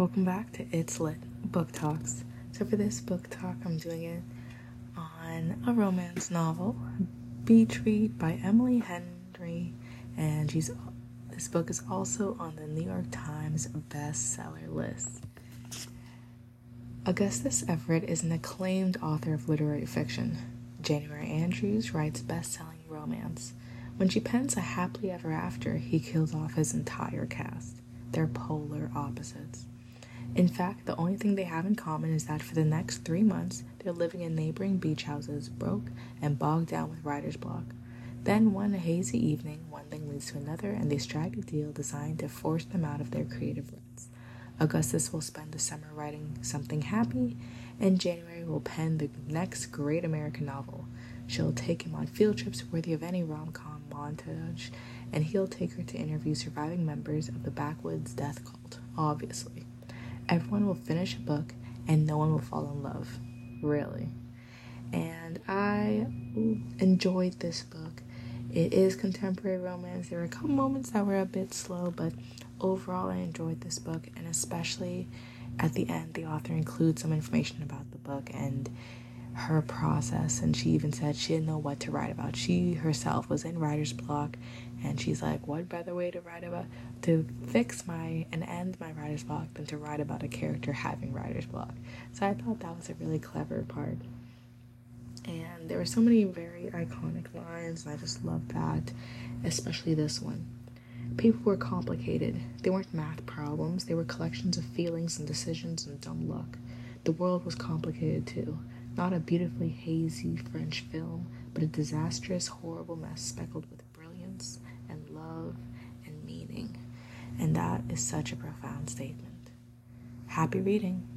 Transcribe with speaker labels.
Speaker 1: Welcome back to It's Lit Book Talks. So, for this book talk, I'm doing it on a romance novel, Beach Read by Emily Henry, and she's this book is also on the New York Times bestseller list. Augustus Everett is an acclaimed author of literary fiction. January Andrews writes best-selling romance. When she pens a happily ever after, he kills off his entire cast. They're polar opposites. In fact, the only thing they have in common is that for the next three months, they're living in neighboring beach houses, broke and bogged down with writer's block. Then, one hazy evening, one thing leads to another, and they strike a deal designed to force them out of their creative ruts. Augustus will spend the summer writing something happy, and January will pen the next great American novel. She'll take him on field trips worthy of any rom com montage, and he'll take her to interview surviving members of the backwoods death cult, obviously. Everyone will finish a book and no one will fall in love. Really. And I enjoyed this book. It is contemporary romance. There were a couple moments that were a bit slow, but overall, I enjoyed this book. And especially at the end, the author includes some information about the book and her process and she even said she didn't know what to write about. She herself was in writer's block and she's like what better way to write about to fix my and end my writer's block than to write about a character having writer's block? So i thought that was a really clever part. And there were so many very iconic lines and i just loved that especially this one. People were complicated. They weren't math problems. They were collections of feelings and decisions and dumb luck. The world was complicated too not a beautifully hazy French film, but a disastrous, horrible mess speckled with brilliance and love and meaning. And that is such a profound statement. Happy reading.